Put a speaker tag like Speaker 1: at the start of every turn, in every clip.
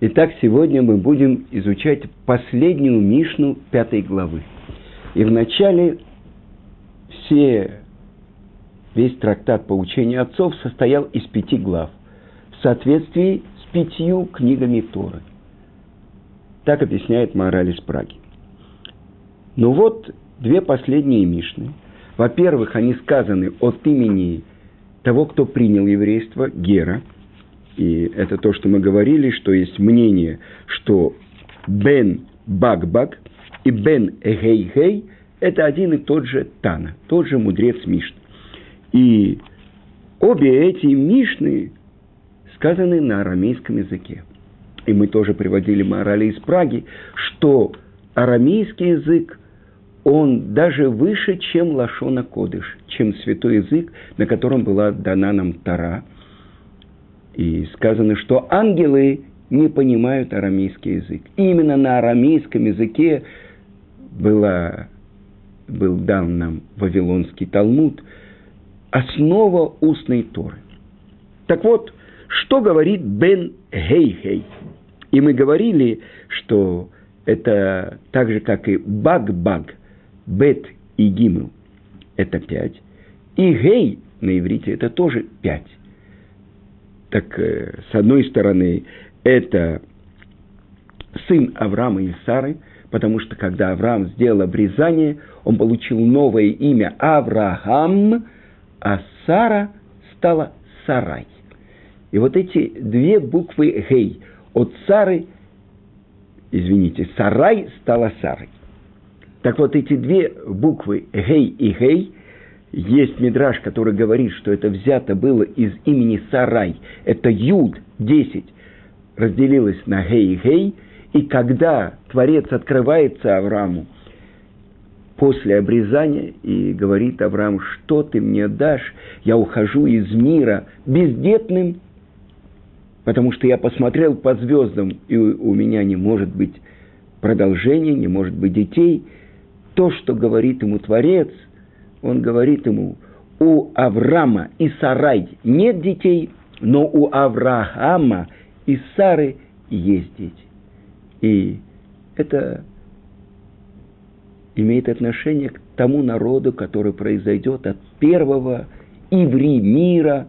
Speaker 1: Итак, сегодня мы будем изучать последнюю Мишну пятой главы. И вначале все, весь трактат по учению отцов состоял из пяти глав в соответствии с пятью книгами Торы. Так объясняет мораль из Праги. Но вот две последние Мишны. Во-первых, они сказаны от имени того, кто принял еврейство, Гера – и это то, что мы говорили, что есть мнение, что Бен Багбаг и Бен Эгей-Гей – это один и тот же Тана, тот же мудрец Мишны. И обе эти Мишны сказаны на арамейском языке. И мы тоже приводили морали из Праги, что арамейский язык, он даже выше, чем Лашона Кодыш, чем святой язык, на котором была дана нам Тара – и сказано, что ангелы не понимают арамейский язык. именно на арамейском языке была, был дан нам Вавилонский Талмуд, основа устной Торы. Так вот, что говорит Бен Гейхей? И мы говорили, что это так же, как и баг-баг, бет и гимл, это пять. И гей на иврите это тоже пять. Так, э, с одной стороны, это сын Авраама и Сары, потому что когда Авраам сделал обрезание, он получил новое имя Авраам, а Сара стала Сарай. И вот эти две буквы Гей от Сары, извините, Сарай стала Сарой. Так вот эти две буквы Гей и Гей есть мидраж, который говорит, что это взято было из имени Сарай. Это Юд 10 разделилось на Гей и Гей. И когда Творец открывается Аврааму после обрезания и говорит Авраам, что ты мне дашь, я ухожу из мира бездетным, потому что я посмотрел по звездам, и у меня не может быть продолжения, не может быть детей. То, что говорит ему Творец – он говорит ему, у Авраама и Сарай нет детей, но у Авраама и Сары есть дети. И это имеет отношение к тому народу, который произойдет от первого иври мира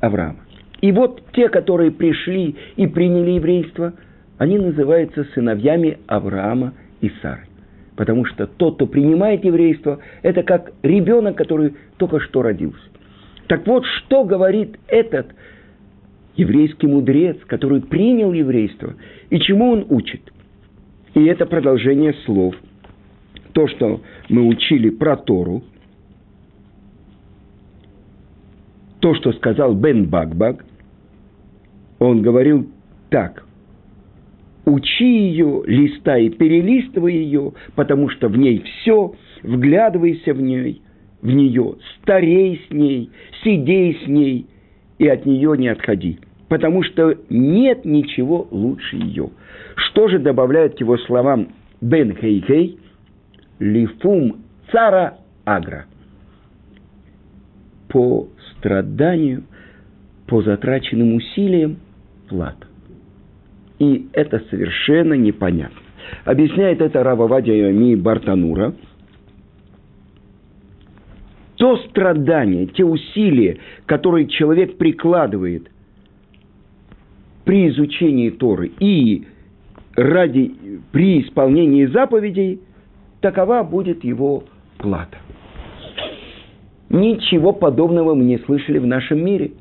Speaker 1: Авраама. И вот те, которые пришли и приняли еврейство, они называются сыновьями Авраама и Сары. Потому что тот, кто принимает еврейство, это как ребенок, который только что родился. Так вот, что говорит этот еврейский мудрец, который принял еврейство, и чему он учит? И это продолжение слов. То, что мы учили про Тору, то, что сказал Бен Багбаг, он говорил так – учи ее, листай, перелистывай ее, потому что в ней все, вглядывайся в ней, в нее, старей с ней, сидей с ней и от нее не отходи, потому что нет ничего лучше ее. Что же добавляет к его словам Бен Хейхей? Лифум цара агра. По страданию, по затраченным усилиям плата. И это совершенно непонятно. Объясняет это Рававадия Йоми Бартанура. То страдание, те усилия, которые человек прикладывает при изучении Торы и ради, при исполнении заповедей, такова будет его плата. Ничего подобного мы не слышали в нашем мире.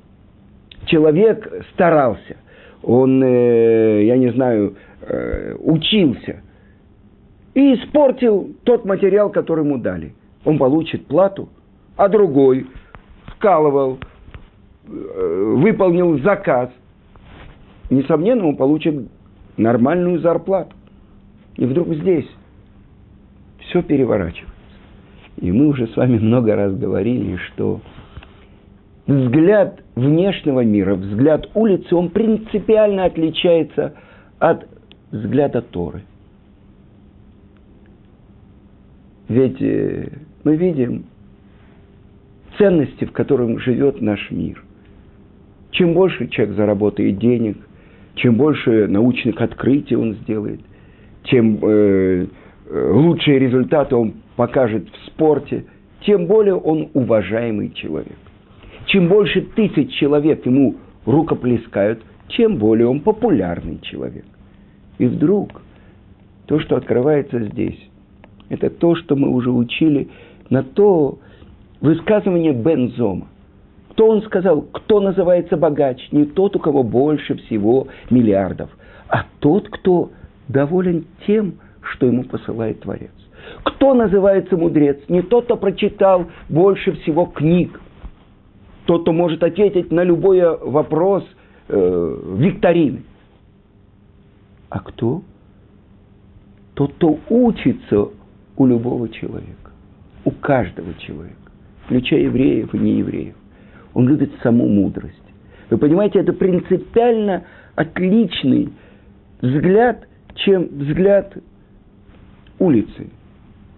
Speaker 1: Человек старался, он, э, я не знаю, э, учился и испортил тот материал, который ему дали. Он получит плату, а другой вкалывал, э, выполнил заказ. Несомненно, он получит нормальную зарплату. И вдруг здесь все переворачивается. И мы уже с вами много раз говорили, что взгляд внешнего мира, взгляд улицы, он принципиально отличается от взгляда Торы. Ведь э, мы видим ценности, в которых живет наш мир. Чем больше человек заработает денег, чем больше научных открытий он сделает, тем э, э, лучшие результаты он покажет в спорте, тем более он уважаемый человек. Чем больше тысяч человек ему рукоплескают, чем более он популярный человек. И вдруг то, что открывается здесь, это то, что мы уже учили на то высказывание Бензома. Кто он сказал, кто называется богач? Не тот, у кого больше всего миллиардов, а тот, кто доволен тем, что ему посылает Творец. Кто называется мудрец? Не тот, кто прочитал больше всего книг. Тот, кто может ответить на любой вопрос э, викторины. А кто? Тот, кто учится у любого человека. У каждого человека. Включая евреев и неевреев. Он любит саму мудрость. Вы понимаете, это принципиально отличный взгляд, чем взгляд улицы.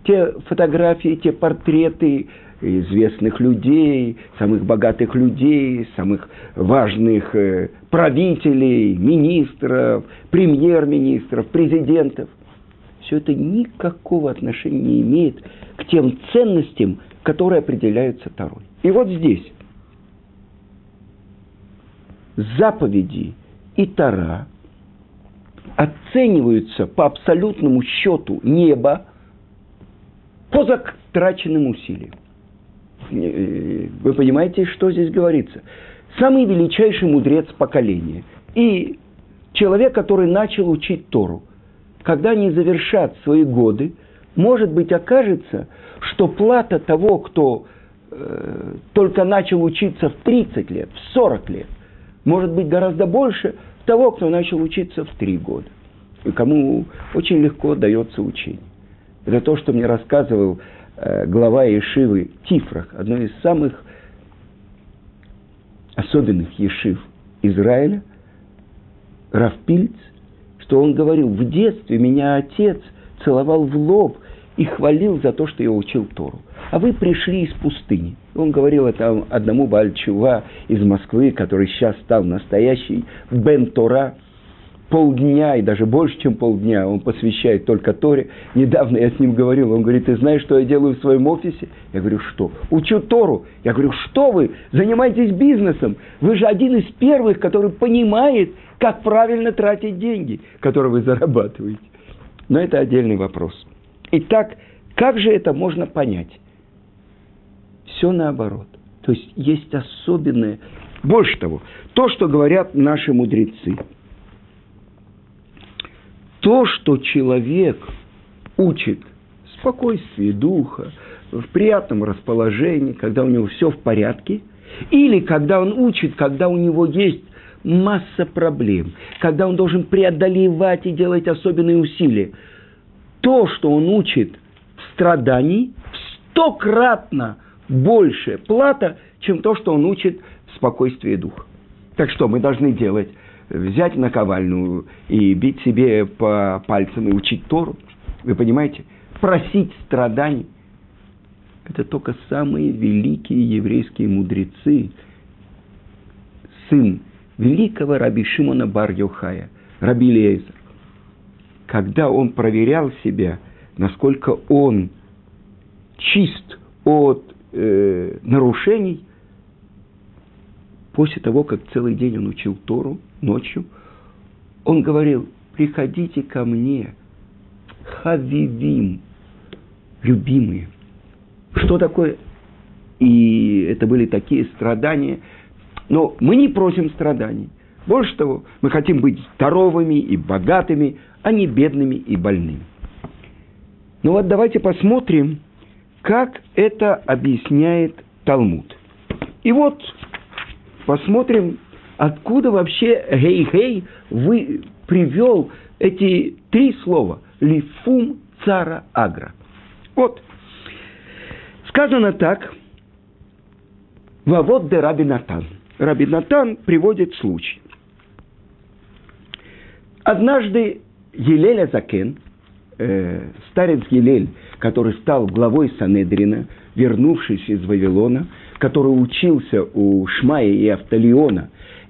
Speaker 1: Те фотографии, те портреты известных людей, самых богатых людей, самых важных э, правителей, министров, премьер-министров, президентов. Все это никакого отношения не имеет к тем ценностям, которые определяются Тарой. И вот здесь заповеди и Тара оцениваются по абсолютному счету неба по затраченным усилиям. Вы понимаете, что здесь говорится? Самый величайший мудрец поколения и человек, который начал учить Тору, когда они завершат свои годы, может быть, окажется, что плата того, кто э, только начал учиться в 30 лет, в 40 лет, может быть гораздо больше того, кто начал учиться в 3 года. И кому очень легко дается учение. Это то, что мне рассказывал э, глава Ешивы Тифрах, одной из самых особенных Ешив Израиля, Равпильц, что он говорил, в детстве меня отец целовал в лоб и хвалил за то, что я учил Тору. А вы пришли из пустыни. Он говорил это одному Бальчува из Москвы, который сейчас стал настоящий Бен Тора. Полдня и даже больше, чем полдня он посвящает только Торе. Недавно я с ним говорил, он говорит, ты знаешь, что я делаю в своем офисе? Я говорю, что? Учу Тору. Я говорю, что вы? Занимаетесь бизнесом. Вы же один из первых, который понимает, как правильно тратить деньги, которые вы зарабатываете. Но это отдельный вопрос. Итак, как же это можно понять? Все наоборот. То есть есть особенное. Больше того, то, что говорят наши мудрецы. То, что человек учит спокойствие духа, в приятном расположении, когда у него все в порядке, или когда он учит, когда у него есть масса проблем, когда он должен преодолевать и делать особенные усилия – то, что он учит в страдании, стократно больше плата, чем то, что он учит в спокойствии духа. Так что мы должны делать? Взять наковальную и бить себе по пальцам и учить Тору? Вы понимаете? Просить страданий. Это только самые великие еврейские мудрецы, сын великого раби Шимона бар Йохая, раби Лейзер когда он проверял себя, насколько он чист от э, нарушений, после того, как целый день он учил Тору ночью, он говорил, приходите ко мне, хавивим, любимые. Что такое? И это были такие страдания. Но мы не просим страданий. Больше того, мы хотим быть здоровыми и богатыми, а не бедными и больными. Ну вот давайте посмотрим, как это объясняет Талмуд. И вот посмотрим, откуда вообще Гей-Гей вы привел эти три слова. Лифум цара агра. Вот. Сказано так. Вавод де Раби Натан. Раби Натан приводит случай. Однажды Елеля Закен, э, старец Елель, который стал главой Санедрина, вернувшись из Вавилона, который учился у Шмая и Автолиона,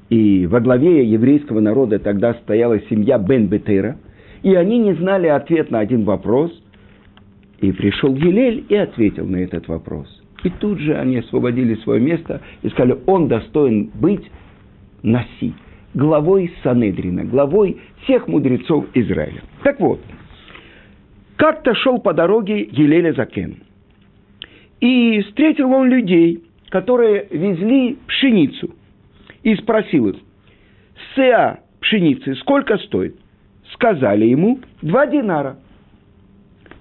Speaker 1: И во главе еврейского народа тогда стояла семья Бен Бетера, и они не знали ответ на один вопрос. И пришел Гилель и ответил на этот вопрос. И тут же они освободили свое место и сказали, он достоин быть Наси, главой Санедрина, главой всех мудрецов Израиля. Так вот, как-то шел по дороге Гилеля Закен. И встретил он людей, которые везли пшеницу. И спросил их, сеа пшеницы сколько стоит? Сказали ему, два динара.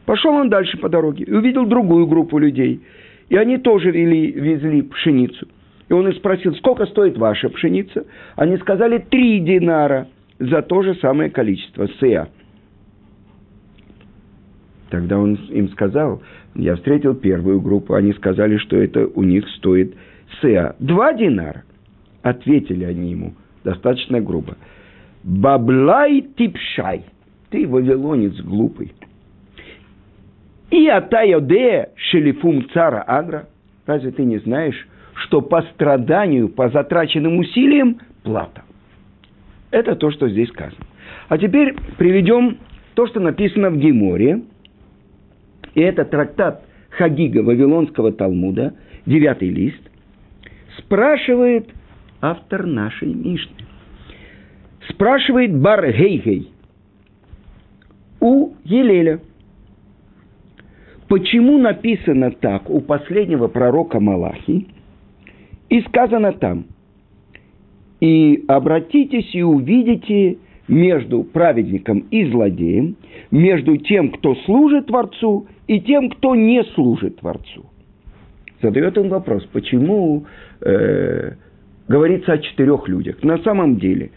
Speaker 1: Пошел он дальше по дороге и увидел другую группу людей. И они тоже вели, везли пшеницу. И он их спросил, сколько стоит ваша пшеница? Они сказали, три динара за то же самое количество, сеа. Тогда он им сказал, я встретил первую группу, они сказали, что это у них стоит сеа. Два динара. Ответили они ему достаточно грубо. Баблай типшай. Ты вавилонец глупый. И атайоде шелифум цара агра. Разве ты не знаешь, что по страданию, по затраченным усилиям плата? Это то, что здесь сказано. А теперь приведем то, что написано в Геморе – и это трактат Хагига Вавилонского Талмуда, девятый лист, спрашивает автор нашей Мишны. Спрашивает Бар Гейгей у Елеля. Почему написано так у последнего пророка Малахи? И сказано там, и обратитесь и увидите между праведником и злодеем, между тем, кто служит Творцу, и тем, кто не служит Творцу. Задает он вопрос, почему э, говорится о четырех людях. На самом деле,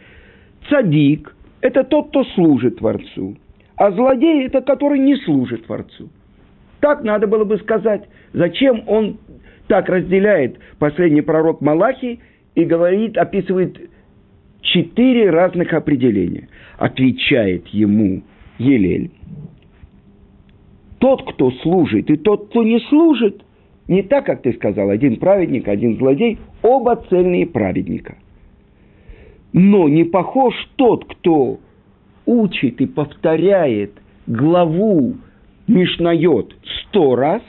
Speaker 1: цадик – это тот, кто служит Творцу, а злодей – это который не служит Творцу. Так надо было бы сказать. Зачем он так разделяет последний пророк Малахи и говорит, описывает четыре разных определения. Отвечает ему Елель. Тот, кто служит, и тот, кто не служит, не так, как ты сказал, один праведник, один злодей, оба цельные праведника. Но не похож тот, кто учит и повторяет главу Мишнает сто раз,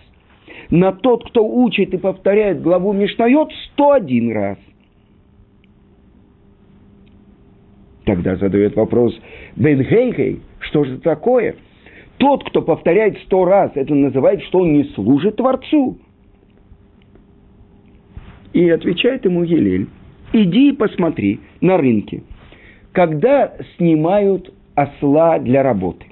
Speaker 1: на тот, кто учит и повторяет главу Мишнает сто один раз. Тогда задает вопрос Бен что же такое? Тот, кто повторяет сто раз, это называет, что он не служит Творцу. И отвечает ему Елель, иди и посмотри на рынке, когда снимают осла для работы.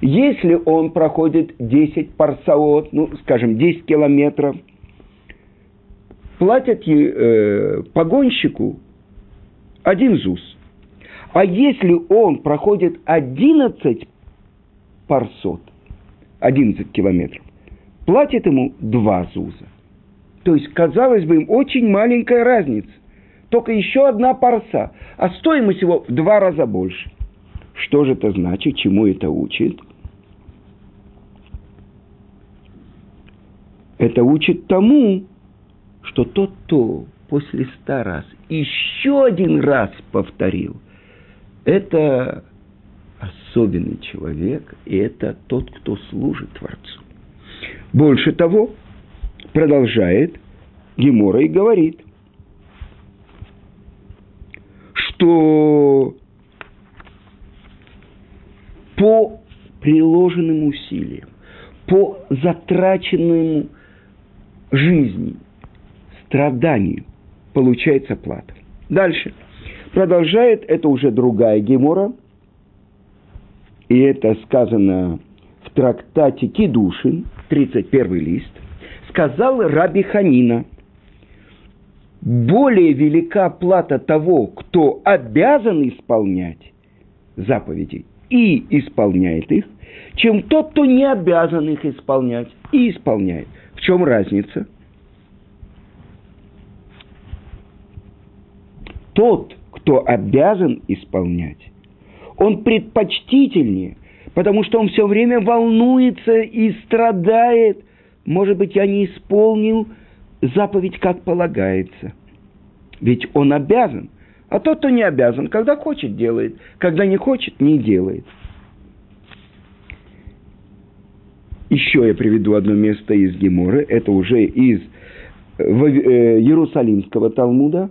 Speaker 1: Если он проходит 10 парсаот, ну, скажем, 10 километров, платят э, погонщику один ЗУС. А если он проходит 11 парсот, 11 километров, платит ему 2 ЗУЗа. То есть, казалось бы, им очень маленькая разница. Только еще одна парса, а стоимость его в два раза больше. Что же это значит, чему это учит? Это учит тому, что тот, кто после ста раз еще один раз повторил. Это особенный человек, и это тот, кто служит Творцу. Больше того, продолжает Гемора и говорит, что по приложенным усилиям, по затраченному жизни, страданию, получается плата. Дальше. Продолжает, это уже другая гемора, и это сказано в трактате Кедушин, 31 лист, сказал Раби Ханина, более велика плата того, кто обязан исполнять заповеди и исполняет их, чем тот, кто не обязан их исполнять и исполняет. В чем разница? тот, кто обязан исполнять, он предпочтительнее, потому что он все время волнуется и страдает. Может быть, я не исполнил заповедь, как полагается. Ведь он обязан. А тот, кто не обязан, когда хочет, делает. Когда не хочет, не делает. Еще я приведу одно место из Геморы. Это уже из э, Иерусалимского Талмуда.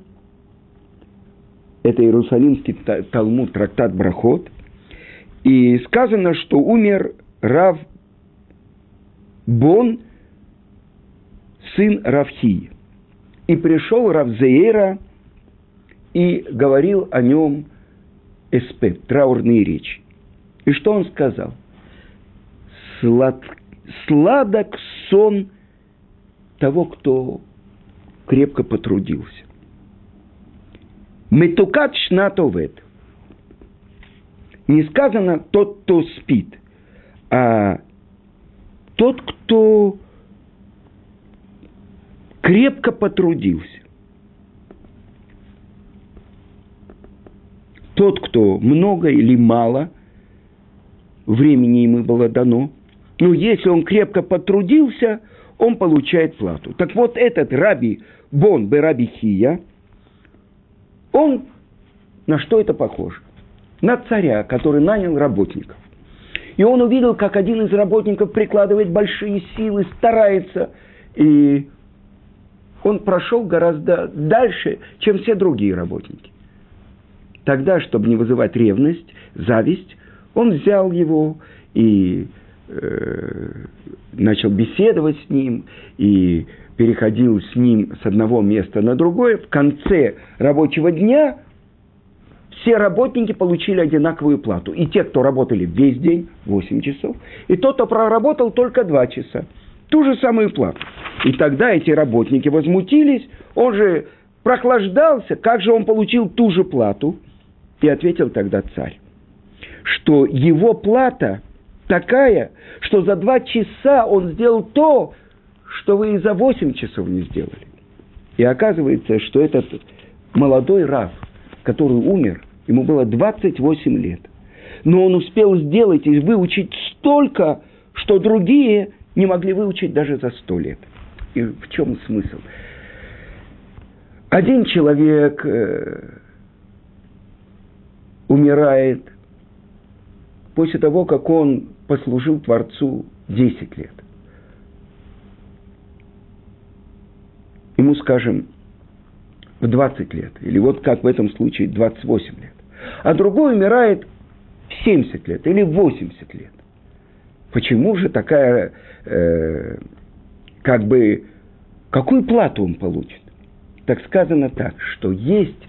Speaker 1: Это Иерусалимский Талмуд, трактат Брахот. И сказано, что умер Рав Бон, сын Равхии. И пришел Равзеера и говорил о нем эспет, траурные речи. И что он сказал? Слад, сладок сон того, кто крепко потрудился. Метукат шнатовет. Не сказано тот, кто спит, а тот, кто крепко потрудился. Тот, кто много или мало времени ему было дано, но если он крепко потрудился, он получает плату. Так вот этот раби Бон Берабихия, он на что это похоже? На царя, который нанял работников. И он увидел, как один из работников прикладывает большие силы, старается, и он прошел гораздо дальше, чем все другие работники. Тогда, чтобы не вызывать ревность, зависть, он взял его и э, начал беседовать с ним, и переходил с ним с одного места на другое. В конце рабочего дня все работники получили одинаковую плату. И те, кто работали весь день, 8 часов, и тот, кто проработал только 2 часа. Ту же самую плату. И тогда эти работники возмутились, он же прохлаждался, как же он получил ту же плату? И ответил тогда царь, что его плата такая, что за два часа он сделал то, что вы и за восемь часов не сделали. И оказывается, что этот молодой раб, который умер, ему было 28 лет, но он успел сделать и выучить столько, что другие не могли выучить даже за сто лет. И в чем смысл? Один человек э, умирает после того, как он послужил Творцу 10 лет. Ему, скажем, в 20 лет, или вот как в этом случае 28 лет. А другой умирает в 70 лет или в 80 лет. Почему же такая, э, как бы, какую плату он получит? Так сказано так, что есть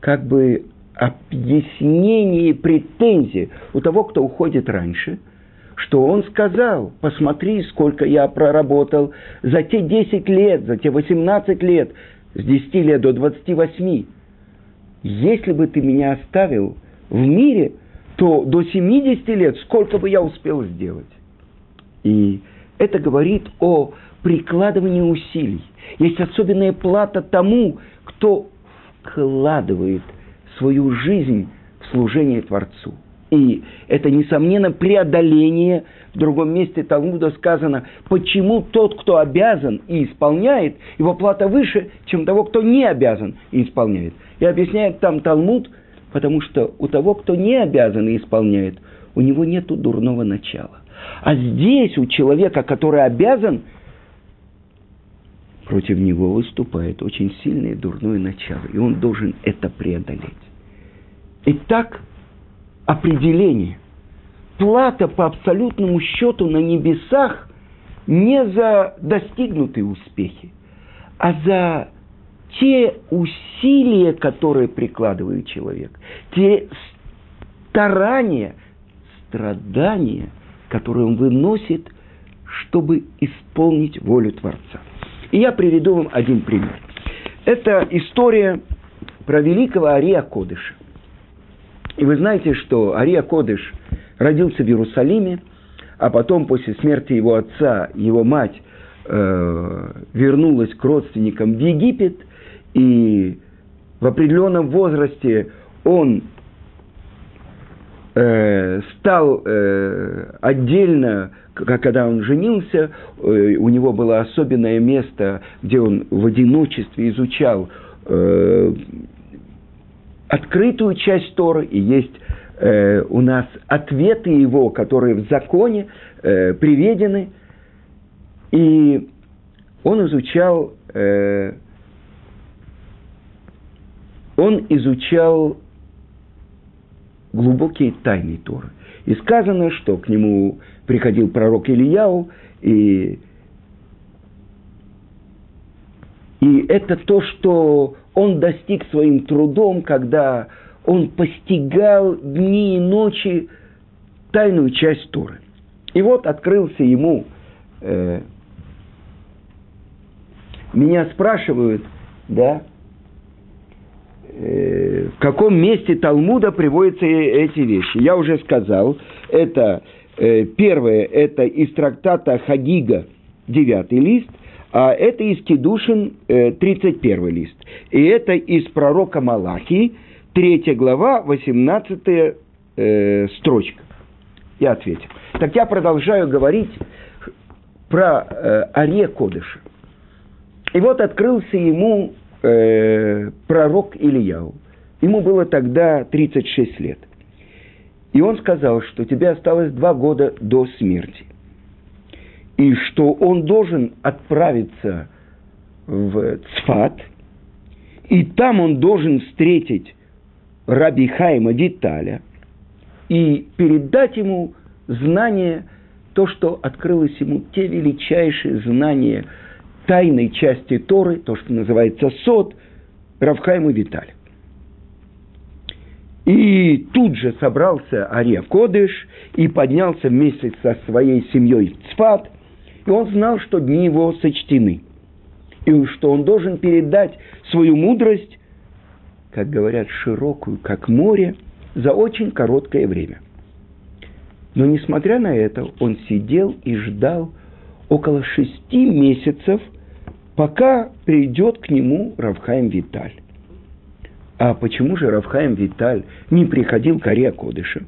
Speaker 1: как бы объяснение и претензии у того, кто уходит раньше, что он сказал, посмотри, сколько я проработал за те 10 лет, за те 18 лет, с 10 лет до 28. Если бы ты меня оставил в мире, то до 70 лет сколько бы я успел сделать? И это говорит о прикладывании усилий. Есть особенная плата тому, кто вкладывает – свою жизнь в служение Творцу. И это, несомненно, преодоление. В другом месте Талмуда сказано, почему тот, кто обязан и исполняет, его плата выше, чем того, кто не обязан и исполняет. И объясняет там Талмуд, потому что у того, кто не обязан и исполняет, у него нет дурного начала. А здесь у человека, который обязан, против него выступает очень сильное дурное начало, и он должен это преодолеть. Итак, определение. Плата по абсолютному счету на небесах не за достигнутые успехи, а за те усилия, которые прикладывает человек, те старания, страдания, которые он выносит, чтобы исполнить волю Творца. И я приведу вам один пример. Это история про великого Ария Кодыша. И вы знаете, что Ария Кодыш родился в Иерусалиме, а потом после смерти его отца, его мать э, вернулась к родственникам в Египет, и в определенном возрасте он э, стал э, отдельно, когда он женился, э, у него было особенное место, где он в одиночестве изучал э, открытую часть Торы, и есть э, у нас ответы его, которые в законе э, приведены. И он изучал, э, он изучал глубокие тайны Торы. И сказано, что к нему приходил пророк Ильяу, и, и это то, что он достиг своим трудом, когда он постигал дни и ночи тайную часть Торы. И вот открылся ему, э, меня спрашивают, да, в каком месте Талмуда приводятся эти вещи. Я уже сказал, это э, первое, это из трактата Хагига, девятый лист, а это из Кедушин, э, 31 лист. И это из пророка Малахи, третья глава, 18 э, строчка. Я ответил. Так я продолжаю говорить про э, Аре Кодыша. И вот открылся ему э, пророк Ильяу. Ему было тогда 36 лет. И он сказал, что тебе осталось два года до смерти. И что он должен отправиться в Цфат, и там он должен встретить Раби Хайма Деталя и передать ему знание, то, что открылось ему, те величайшие знания тайной части Торы, то, что называется сот, Равхайма Виталь. И тут же собрался Ария Кодыш и поднялся вместе со своей семьей в Цфат, и он знал, что дни его сочтены, и что он должен передать свою мудрость, как говорят, широкую, как море, за очень короткое время. Но несмотря на это, он сидел и ждал около шести месяцев, пока придет к нему Равхаим Виталь. А почему же Равхаим Виталь не приходил к Аре Кодыша?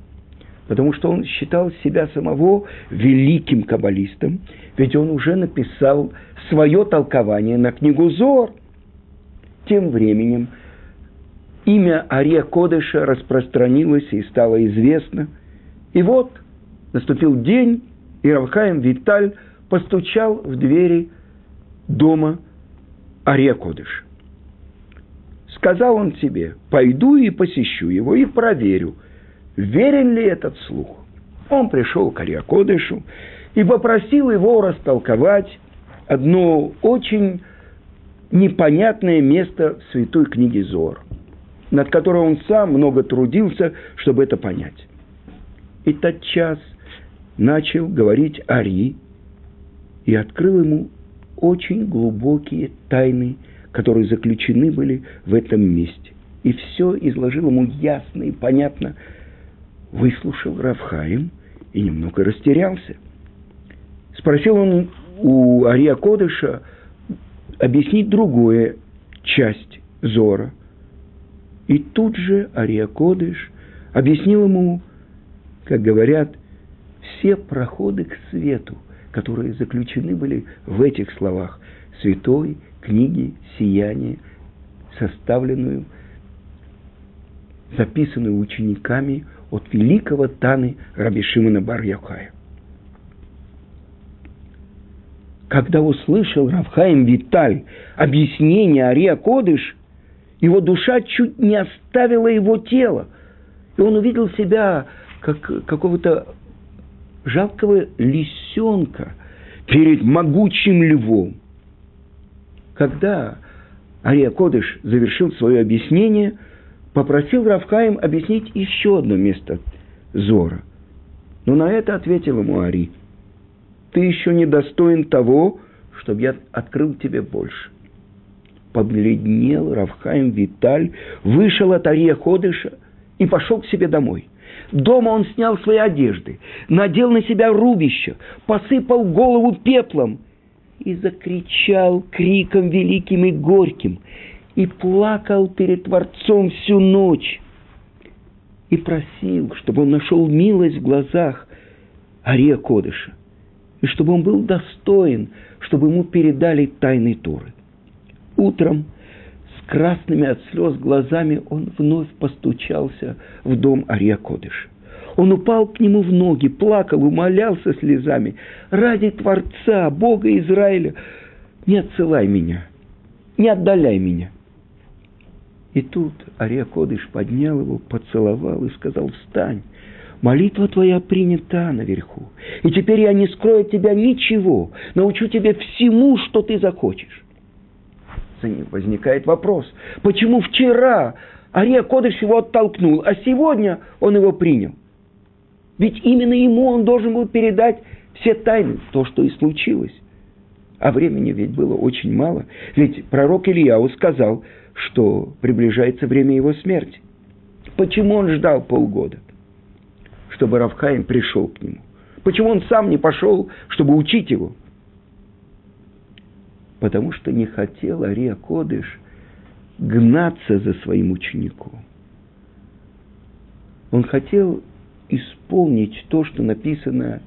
Speaker 1: Потому что он считал себя самого великим каббалистом, ведь он уже написал свое толкование на книгу Зор. Тем временем имя Аре Кодыша распространилось и стало известно. И вот наступил день, и Равхаим Виталь постучал в двери дома Аре Кодыша. Сказал он себе, пойду и посещу его и проверю, верен ли этот слух. Он пришел к Ариакодышу и попросил его растолковать одно очень непонятное место в святой книге Зор, над которой он сам много трудился, чтобы это понять. И тот час начал говорить Ари и открыл ему очень глубокие тайны которые заключены были в этом месте. И все изложил ему ясно и понятно. Выслушал Равхаим и немного растерялся. Спросил он у Ария Кодыша объяснить другую часть Зора. И тут же Ария Кодыш объяснил ему, как говорят, все проходы к свету, которые заключены были в этих словах. Святой книги «Сияние», составленную, записанную учениками от великого Таны Раби Шимона бар -Яхая. Когда услышал Равхаим Виталь объяснение Ария Кодыш, его душа чуть не оставила его тело, и он увидел себя как какого-то жалкого лисенка перед могучим львом. Когда Ария Кодыш завершил свое объяснение, попросил Равкаем объяснить еще одно место Зора. Но на это ответил ему Ари. Ты еще не достоин того, чтобы я открыл тебе больше. Побледнел Равхаим Виталь, вышел от Ария Кодыша и пошел к себе домой. Дома он снял свои одежды, надел на себя рубище, посыпал голову пеплом – и закричал криком великим и горьким, и плакал перед Творцом всю ночь, и просил, чтобы он нашел милость в глазах Ария Кодыша, и чтобы он был достоин, чтобы ему передали тайны Торы. Утром красными от слез глазами он вновь постучался в дом Ария Кодыша. Он упал к нему в ноги, плакал, умолялся слезами. «Ради Творца, Бога Израиля, не отсылай меня, не отдаляй меня». И тут Ария Кодыш поднял его, поцеловал и сказал, «Встань, молитва твоя принята наверху, и теперь я не скрою от тебя ничего, научу тебя всему, что ты захочешь». За ним возникает вопрос, почему вчера Ария Кодыш его оттолкнул, а сегодня он его принял? Ведь именно ему он должен был передать все тайны, то, что и случилось. А времени ведь было очень мало. Ведь пророк Ильяу сказал, что приближается время его смерти. Почему он ждал полгода? Чтобы Равхаим пришел к нему. Почему он сам не пошел, чтобы учить его? Потому что не хотел Ария Кодыш гнаться за своим учеником. Он хотел исполнить то, что написано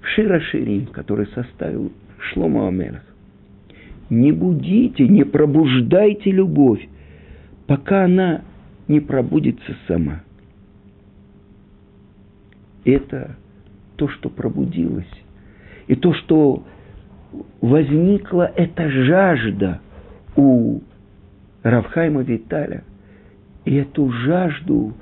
Speaker 1: в Широширим, который составил Шлома Амелах. Не будите, не пробуждайте любовь, пока она не пробудится сама. Это то, что пробудилось. И то, что возникла эта жажда у Равхайма Виталя. И эту жажду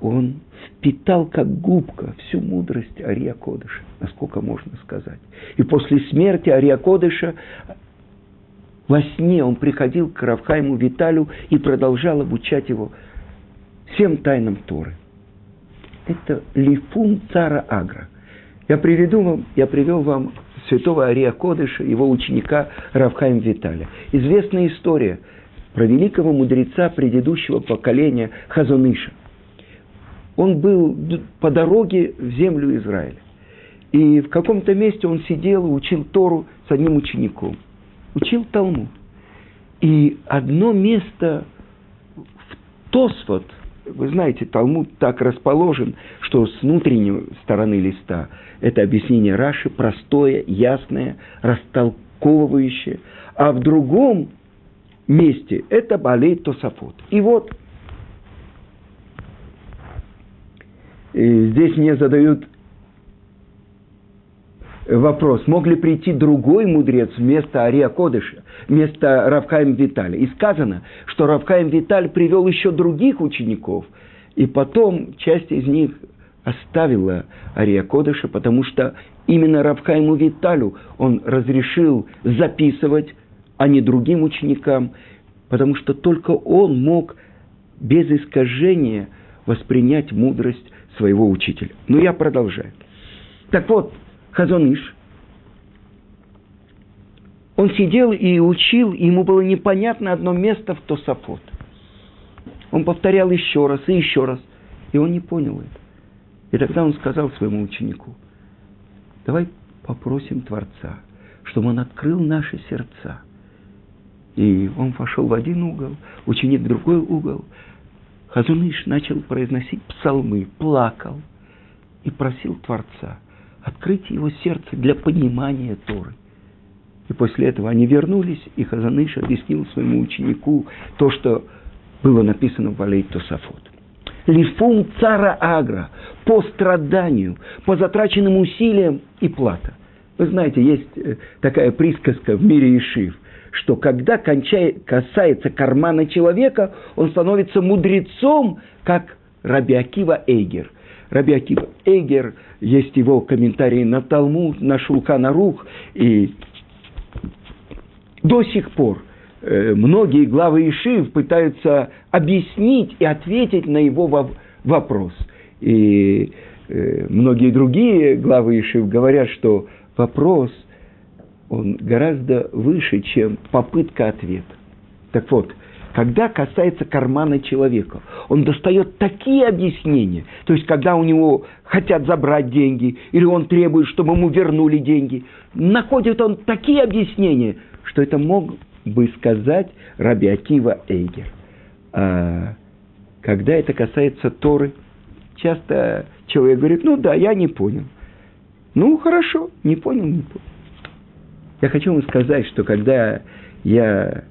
Speaker 1: он впитал как губка всю мудрость Ария Кодыша, насколько можно сказать. И после смерти Ария Кодыша во сне он приходил к Равхайму Виталю и продолжал обучать его всем тайнам Торы. Это Лифун Цара Агра. Я, приведу вам, я привел вам святого Ария Кодыша, его ученика Равхайм Виталя. Известная история про великого мудреца предыдущего поколения Хазуныша – он был по дороге в землю Израиля. И в каком-то месте он сидел и учил Тору с одним учеником. Учил Талмуд. И одно место в Тосфот, вы знаете, Талмуд так расположен, что с внутренней стороны листа это объяснение Раши простое, ясное, растолковывающее, а в другом месте это Балей Тосафот. И вот И здесь мне задают вопрос, мог ли прийти другой мудрец вместо Ария Кодыша, вместо Равхаем Виталя. И сказано, что Равхаем Виталь привел еще других учеников, и потом часть из них оставила Ария Кодыша, потому что именно Равхайму Виталю он разрешил записывать, а не другим ученикам, потому что только он мог без искажения воспринять мудрость своего учителя. Но я продолжаю. Так вот, Хазоныш, он сидел и учил, и ему было непонятно одно место в Тософот. Он повторял еще раз и еще раз, и он не понял это. И тогда он сказал своему ученику, давай попросим Творца, чтобы он открыл наши сердца. И он пошел в один угол, ученик в другой угол, Хазуныш начал произносить псалмы, плакал и просил Творца открыть его сердце для понимания Торы. И после этого они вернулись, и Хазаныш объяснил своему ученику то, что было написано в Алей Тосафот. Лифум цара агра, по страданию, по затраченным усилиям и плата. Вы знаете, есть э, такая присказка в мире Ишив что когда кончает, касается кармана человека, он становится мудрецом, как Раби Акива Эйгер. Раби Акива Эйгер, есть его комментарии на Талмуд, на Шулхана Рух, и до сих пор э, многие главы Ишив пытаются объяснить и ответить на его вопрос. И э, многие другие главы Ишив говорят, что вопрос – он гораздо выше, чем попытка ответа. Так вот, когда касается кармана человека, он достает такие объяснения, то есть когда у него хотят забрать деньги, или он требует, чтобы ему вернули деньги, находит он такие объяснения, что это мог бы сказать Раби Акива Эйгер. А когда это касается Торы, часто человек говорит, ну да, я не понял. Ну хорошо, не понял, не понял. Я хочу вам сказать, что когда я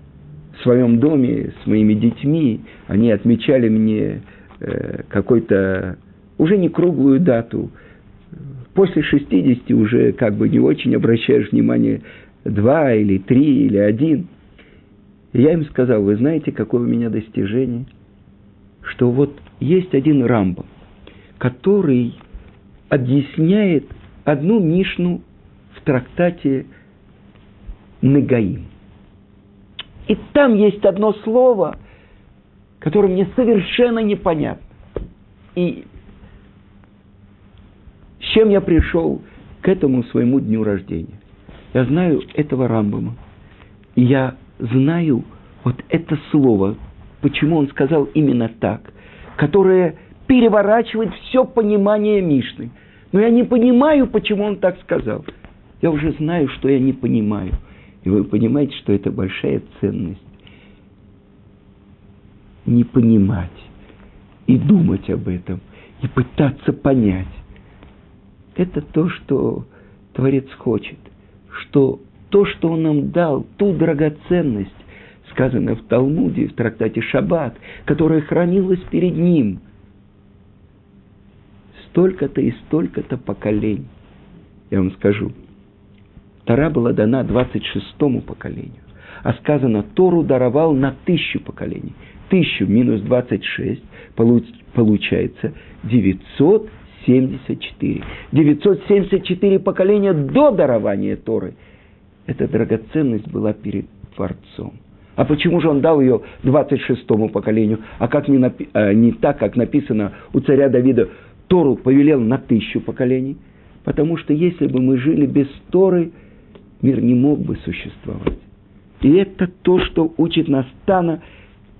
Speaker 1: в своем доме с моими детьми, они отмечали мне э, какой-то, уже не круглую дату, после 60 уже как бы не очень обращаешь внимание два или три или один. И я им сказал, вы знаете, какое у меня достижение? Что вот есть один Рамбам, который объясняет одну Мишну в трактате Негаим. И там есть одно слово, которое мне совершенно непонятно. И с чем я пришел к этому своему дню рождения? Я знаю этого Рамбама. И я знаю вот это слово, почему он сказал именно так, которое переворачивает все понимание Мишны. Но я не понимаю, почему он так сказал. Я уже знаю, что я не понимаю. И вы понимаете, что это большая ценность. Не понимать и думать об этом, и пытаться понять. Это то, что Творец хочет, что то, что Он нам дал, ту драгоценность, сказано в Талмуде, в трактате Шаббат, которая хранилась перед Ним, столько-то и столько-то поколений. Я вам скажу – Тара была дана 26-му поколению. А сказано, Тору даровал на тысячу поколений. Тысячу минус 26 получается 974. 974 поколения до дарования Торы. Эта драгоценность была перед Творцом. А почему же он дал ее 26-му поколению? А как не, напи- а не так, как написано у царя Давида, Тору повелел на тысячу поколений? Потому что если бы мы жили без Торы – мир не мог бы существовать. И это то, что учит нас Тана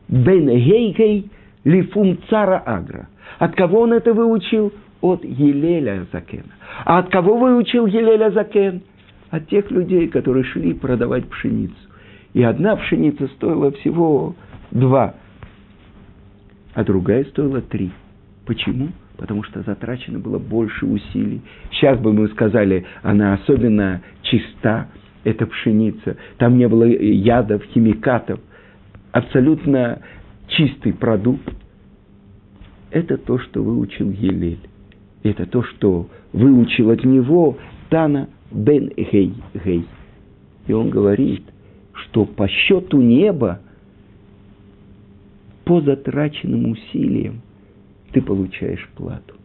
Speaker 1: Бен Гейгей Лифум Цара Агра. От кого он это выучил? От Елеля Закена. А от кого выучил Елеля Закен? От тех людей, которые шли продавать пшеницу. И одна пшеница стоила всего два, а другая стоила три. Почему? Потому что затрачено было больше усилий. Сейчас бы мы сказали, она особенно чиста, эта пшеница. Там не было ядов, химикатов. Абсолютно чистый продукт. Это то, что выучил Елель. Это то, что выучил от него Тана бен Гей. Гей. И он говорит, что по счету неба, по затраченным усилиям, ты получаешь плату.